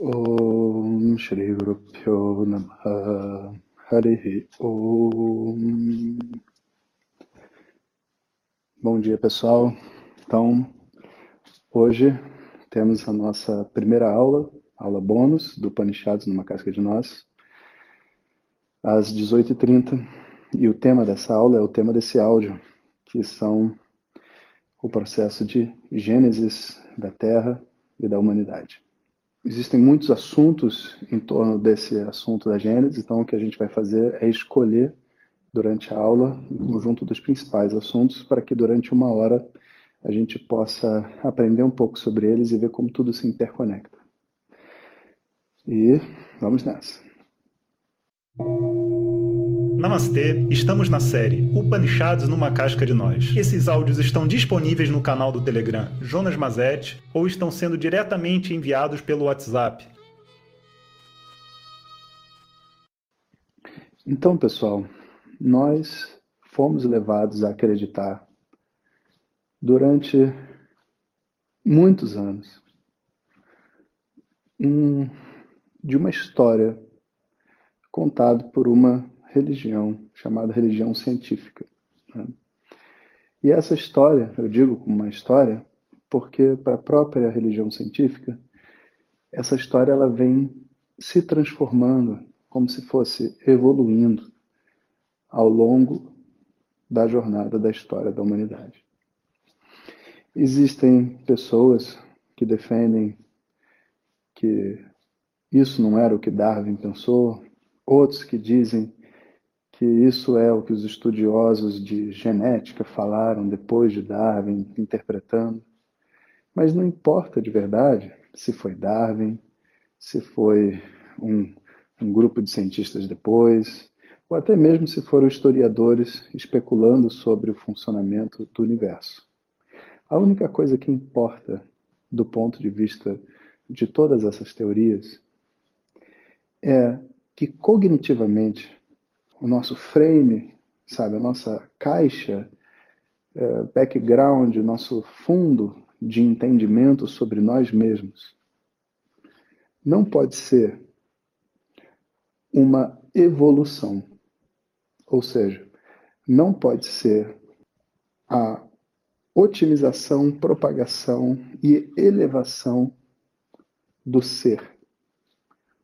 Guru Pyo Namaha Harihi Om Bom dia pessoal, então hoje temos a nossa primeira aula, aula bônus do Panishads numa casca de nós, às 18h30 e o tema dessa aula é o tema desse áudio, que são o processo de gênesis da Terra e da humanidade. Existem muitos assuntos em torno desse assunto da Gênesis, então o que a gente vai fazer é escolher durante a aula um conjunto dos principais assuntos para que durante uma hora a gente possa aprender um pouco sobre eles e ver como tudo se interconecta. E vamos nessa. Namastê, estamos na série Upanishads numa casca de nós. Esses áudios estão disponíveis no canal do Telegram Jonas Mazet ou estão sendo diretamente enviados pelo WhatsApp. Então, pessoal, nós fomos levados a acreditar durante muitos anos um, de uma história contada por uma religião, chamada religião científica. Né? E essa história, eu digo como uma história, porque para a própria religião científica, essa história ela vem se transformando, como se fosse evoluindo ao longo da jornada da história da humanidade. Existem pessoas que defendem que isso não era o que Darwin pensou, outros que dizem que isso é o que os estudiosos de genética falaram depois de Darwin interpretando. Mas não importa de verdade se foi Darwin, se foi um, um grupo de cientistas depois, ou até mesmo se foram historiadores especulando sobre o funcionamento do universo. A única coisa que importa do ponto de vista de todas essas teorias é que cognitivamente o nosso frame, sabe, a nossa caixa, é, background, o nosso fundo de entendimento sobre nós mesmos, não pode ser uma evolução. Ou seja, não pode ser a otimização, propagação e elevação do ser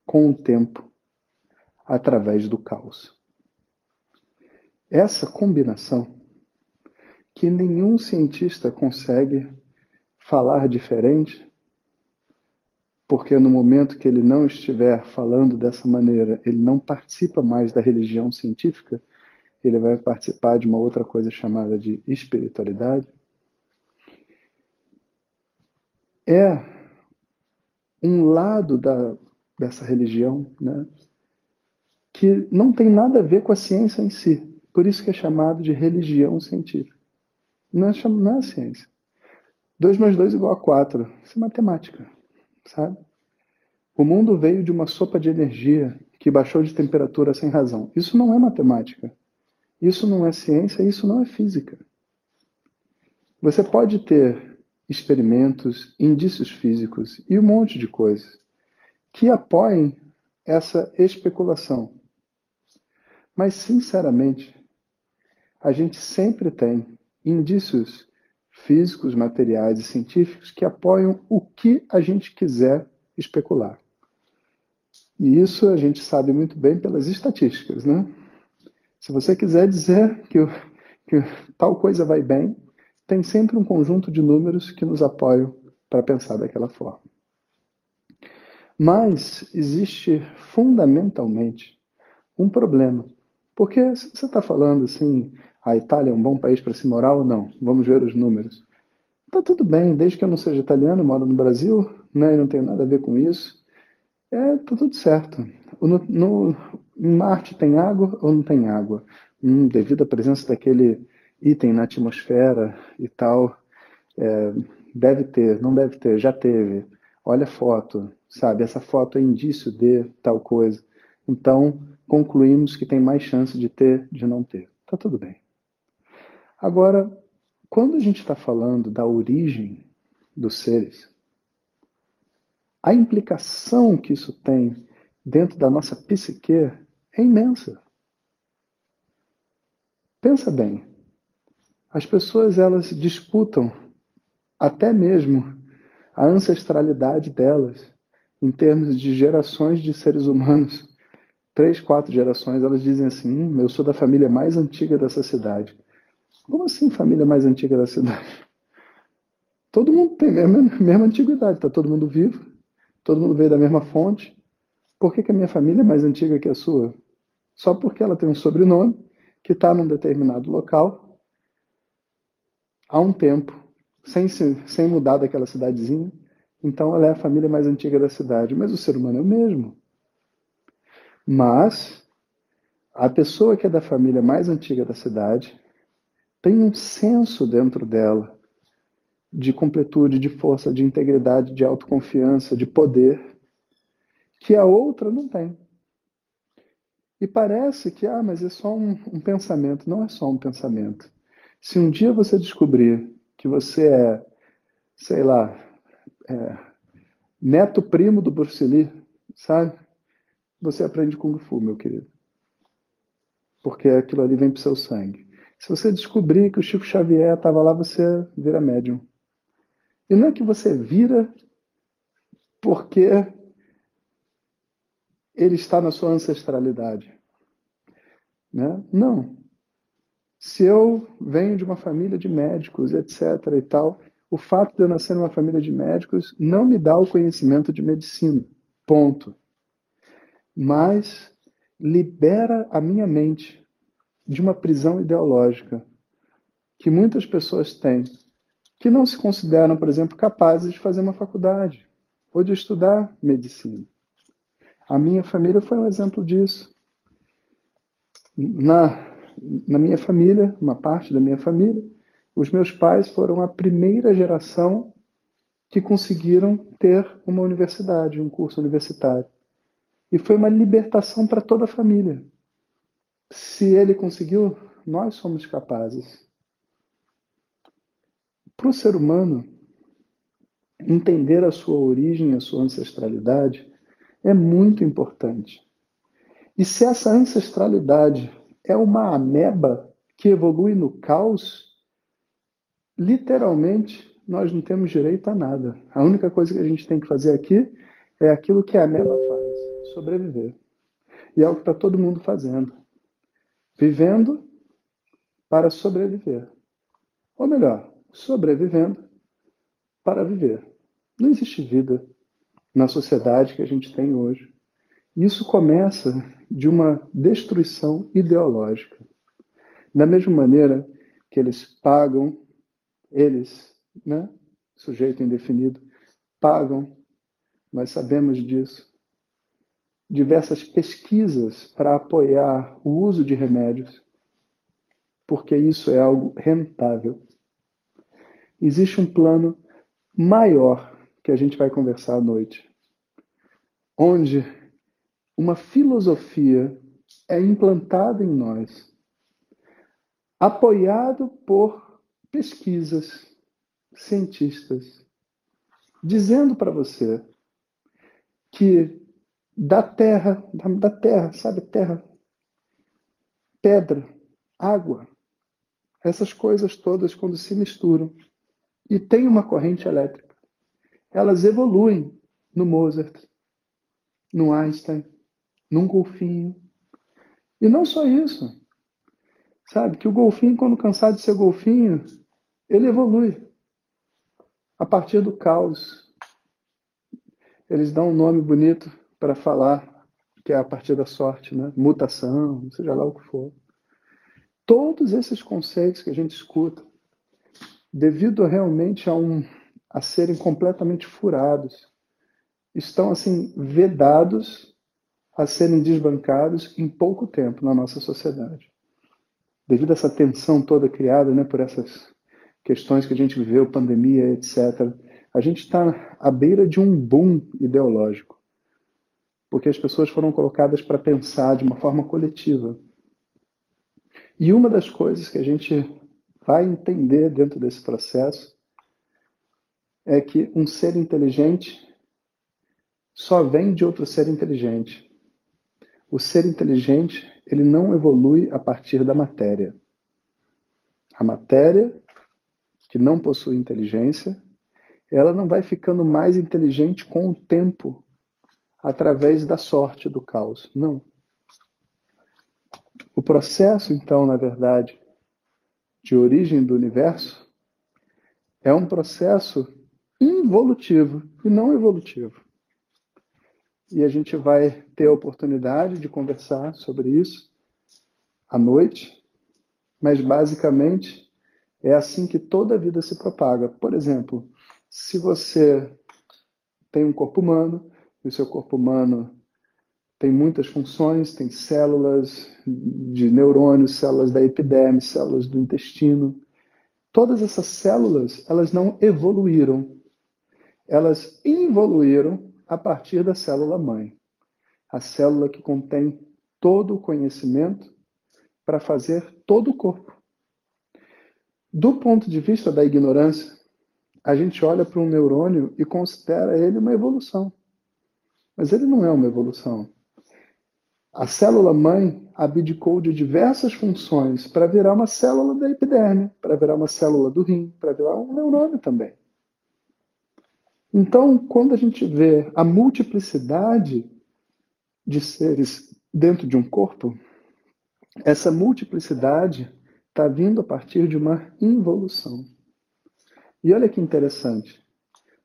com o tempo através do caos. Essa combinação, que nenhum cientista consegue falar diferente, porque no momento que ele não estiver falando dessa maneira, ele não participa mais da religião científica, ele vai participar de uma outra coisa chamada de espiritualidade. É um lado da, dessa religião né, que não tem nada a ver com a ciência em si. Por isso que é chamado de religião científica. Não é, não é ciência. 2 mais 2 igual a 4. Isso é matemática, sabe? O mundo veio de uma sopa de energia que baixou de temperatura sem razão. Isso não é matemática. Isso não é ciência, isso não é física. Você pode ter experimentos, indícios físicos e um monte de coisas que apoiem essa especulação. Mas, sinceramente, a gente sempre tem indícios físicos, materiais e científicos que apoiam o que a gente quiser especular. E isso a gente sabe muito bem pelas estatísticas, né? Se você quiser dizer que, que tal coisa vai bem, tem sempre um conjunto de números que nos apoiam para pensar daquela forma. Mas existe fundamentalmente um problema. Porque se você está falando assim, a Itália é um bom país para se morar ou não? Vamos ver os números. Tá tudo bem, desde que eu não seja italiano, moro no Brasil, né, não tenho nada a ver com isso. É, tá tudo certo. No, no, em Marte tem água ou não tem água? Hum, devido à presença daquele item na atmosfera e tal, é, deve ter, não deve ter, já teve. Olha a foto, sabe? Essa foto é indício de tal coisa. Então, concluímos que tem mais chance de ter, de não ter. Tá tudo bem. Agora, quando a gente está falando da origem dos seres, a implicação que isso tem dentro da nossa psique é imensa. Pensa bem. As pessoas elas disputam até mesmo a ancestralidade delas em termos de gerações de seres humanos. Três, quatro gerações, elas dizem assim: hum, eu sou da família mais antiga dessa cidade. Como assim, família mais antiga da cidade? Todo mundo tem a mesma, mesma antiguidade, está todo mundo vivo, todo mundo veio da mesma fonte. Por que, que a minha família é mais antiga que a sua? Só porque ela tem um sobrenome que está num determinado local há um tempo, sem, sem mudar daquela cidadezinha. Então ela é a família mais antiga da cidade. Mas o ser humano é o mesmo. Mas a pessoa que é da família mais antiga da cidade tem um senso dentro dela de completude, de força, de integridade, de autoconfiança, de poder, que a outra não tem. E parece que, ah, mas é só um, um pensamento. Não é só um pensamento. Se um dia você descobrir que você é, sei lá, é, neto primo do Bruce Lee, sabe? Você aprende Kung Fu, meu querido. Porque aquilo ali vem pro seu sangue. Se você descobrir que o Chico Xavier estava lá, você vira médium. E não é que você vira porque ele está na sua ancestralidade. Né? Não. Se eu venho de uma família de médicos, etc. e tal, o fato de eu nascer numa família de médicos não me dá o conhecimento de medicina. Ponto. Mas libera a minha mente de uma prisão ideológica que muitas pessoas têm, que não se consideram, por exemplo, capazes de fazer uma faculdade ou de estudar medicina. A minha família foi um exemplo disso. Na, na minha família, uma parte da minha família, os meus pais foram a primeira geração que conseguiram ter uma universidade, um curso universitário. E foi uma libertação para toda a família. Se ele conseguiu, nós somos capazes. Para o ser humano, entender a sua origem, a sua ancestralidade, é muito importante. E se essa ancestralidade é uma ameba que evolui no caos, literalmente nós não temos direito a nada. A única coisa que a gente tem que fazer aqui é aquilo que a ameba faz: sobreviver. E é o que está todo mundo fazendo vivendo para sobreviver. Ou melhor, sobrevivendo para viver. Não existe vida na sociedade que a gente tem hoje. Isso começa de uma destruição ideológica. Da mesma maneira que eles pagam, eles, né, sujeito indefinido, pagam, nós sabemos disso, diversas pesquisas para apoiar o uso de remédios, porque isso é algo rentável. Existe um plano maior que a gente vai conversar à noite, onde uma filosofia é implantada em nós, apoiado por pesquisas, cientistas, dizendo para você que da terra, da, terra, sabe, terra, pedra, água, essas coisas todas quando se misturam e tem uma corrente elétrica, elas evoluem no Mozart, no Einstein, num golfinho. E não só isso. Sabe, que o golfinho, quando cansado de ser golfinho, ele evolui a partir do caos. Eles dão um nome bonito para falar que é a partir da sorte, né? mutação, seja lá o que for. Todos esses conceitos que a gente escuta, devido realmente a, um, a serem completamente furados, estão assim vedados a serem desbancados em pouco tempo na nossa sociedade. Devido a essa tensão toda criada né, por essas questões que a gente viveu, pandemia, etc., a gente está à beira de um boom ideológico porque as pessoas foram colocadas para pensar de uma forma coletiva. E uma das coisas que a gente vai entender dentro desse processo é que um ser inteligente só vem de outro ser inteligente. O ser inteligente, ele não evolui a partir da matéria. A matéria, que não possui inteligência, ela não vai ficando mais inteligente com o tempo, através da sorte do caos. Não. O processo, então, na verdade, de origem do universo é um processo involutivo e não evolutivo. E a gente vai ter a oportunidade de conversar sobre isso à noite, mas basicamente é assim que toda a vida se propaga. Por exemplo, se você tem um corpo humano, o seu corpo humano tem muitas funções, tem células de neurônios, células da epiderme, células do intestino. Todas essas células, elas não evoluíram. Elas involuíram a partir da célula mãe. A célula que contém todo o conhecimento para fazer todo o corpo. Do ponto de vista da ignorância, a gente olha para um neurônio e considera ele uma evolução. Mas ele não é uma evolução. A célula mãe abdicou de diversas funções para virar uma célula da epiderme, para virar uma célula do rim, para virar um neurônio também. Então, quando a gente vê a multiplicidade de seres dentro de um corpo, essa multiplicidade está vindo a partir de uma involução. E olha que interessante.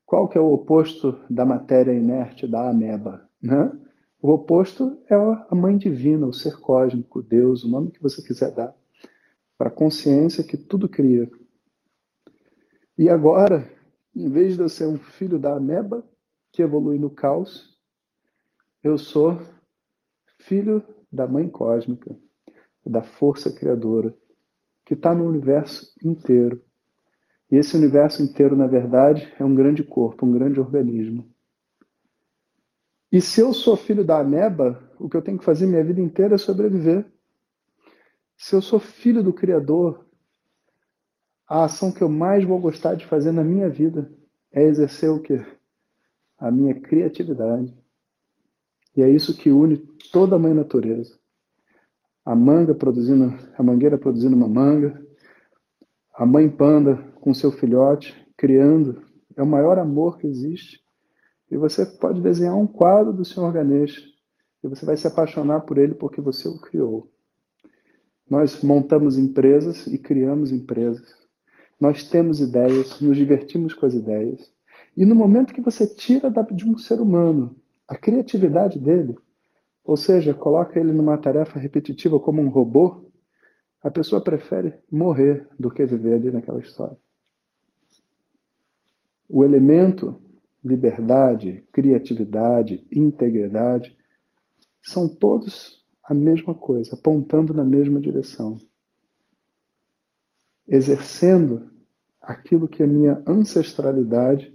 Qual que é o oposto da matéria inerte, da ameba? Né? O oposto é a mãe divina, o ser cósmico, Deus, o nome que você quiser dar, para a consciência que tudo cria. E agora, em vez de eu ser um filho da ameba, que evolui no caos, eu sou filho da mãe cósmica, da força criadora, que está no universo inteiro. E esse universo inteiro, na verdade, é um grande corpo, um grande organismo. E se eu sou filho da ameba, o que eu tenho que fazer minha vida inteira é sobreviver. Se eu sou filho do Criador, a ação que eu mais vou gostar de fazer na minha vida é exercer o quê? A minha criatividade. E é isso que une toda a mãe natureza. A manga produzindo, a mangueira produzindo uma manga, a mãe panda com seu filhote criando, é o maior amor que existe. E você pode desenhar um quadro do Senhor Ganesha e você vai se apaixonar por ele porque você o criou. Nós montamos empresas e criamos empresas. Nós temos ideias, nos divertimos com as ideias. E no momento que você tira de um ser humano a criatividade dele, ou seja, coloca ele numa tarefa repetitiva como um robô, a pessoa prefere morrer do que viver ali naquela história. O elemento liberdade, criatividade, integridade, são todos a mesma coisa, apontando na mesma direção. Exercendo aquilo que a minha ancestralidade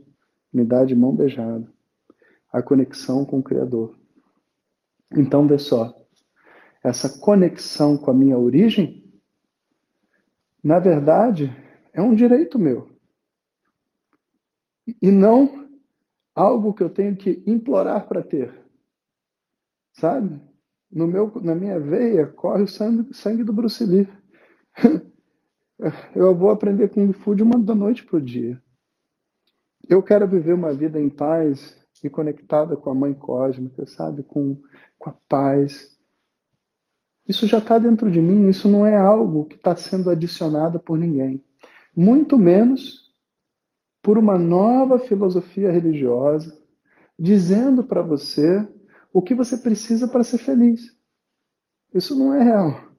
me dá de mão beijada, a conexão com o Criador. Então, vê só, essa conexão com a minha origem, na verdade, é um direito meu. E não algo que eu tenho que implorar para ter. Sabe? No meu, na minha veia corre o sangue, sangue do Bruce Lee. Eu vou aprender Kung Fu de uma da noite para o dia. Eu quero viver uma vida em paz e conectada com a Mãe Cósmica, sabe? Com, com a paz. Isso já está dentro de mim, isso não é algo que está sendo adicionado por ninguém. Muito menos por uma nova filosofia religiosa, dizendo para você o que você precisa para ser feliz. Isso não é real.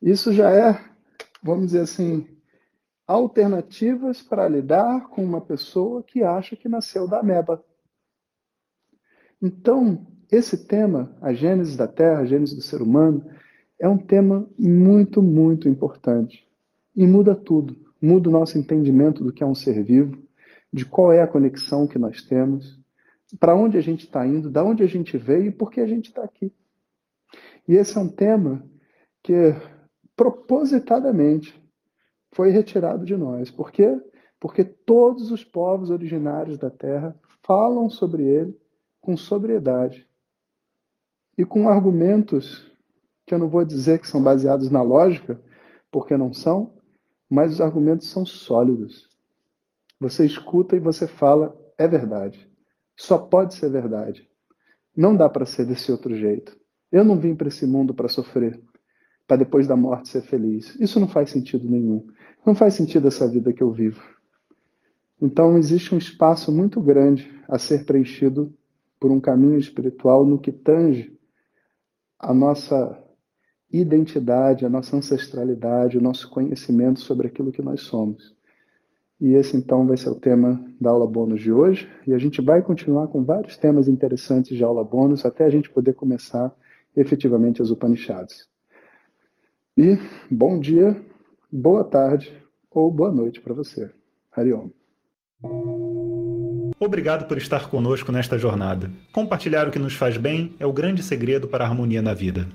Isso já é, vamos dizer assim, alternativas para lidar com uma pessoa que acha que nasceu da ameba. Então, esse tema, a gênese da Terra, a gênese do ser humano, é um tema muito, muito importante. E muda tudo muda o nosso entendimento do que é um ser vivo, de qual é a conexão que nós temos, para onde a gente está indo, da onde a gente veio e por que a gente está aqui. E esse é um tema que propositadamente foi retirado de nós. Por quê? Porque todos os povos originários da Terra falam sobre ele com sobriedade e com argumentos que eu não vou dizer que são baseados na lógica, porque não são, mas os argumentos são sólidos. Você escuta e você fala, é verdade. Só pode ser verdade. Não dá para ser desse outro jeito. Eu não vim para esse mundo para sofrer, para depois da morte ser feliz. Isso não faz sentido nenhum. Não faz sentido essa vida que eu vivo. Então existe um espaço muito grande a ser preenchido por um caminho espiritual no que tange a nossa identidade, a nossa ancestralidade, o nosso conhecimento sobre aquilo que nós somos. E esse então vai ser o tema da aula bônus de hoje, e a gente vai continuar com vários temas interessantes de aula bônus até a gente poder começar efetivamente as Upanishads. E bom dia, boa tarde ou boa noite para você. Hariom. Obrigado por estar conosco nesta jornada. Compartilhar o que nos faz bem é o grande segredo para a harmonia na vida.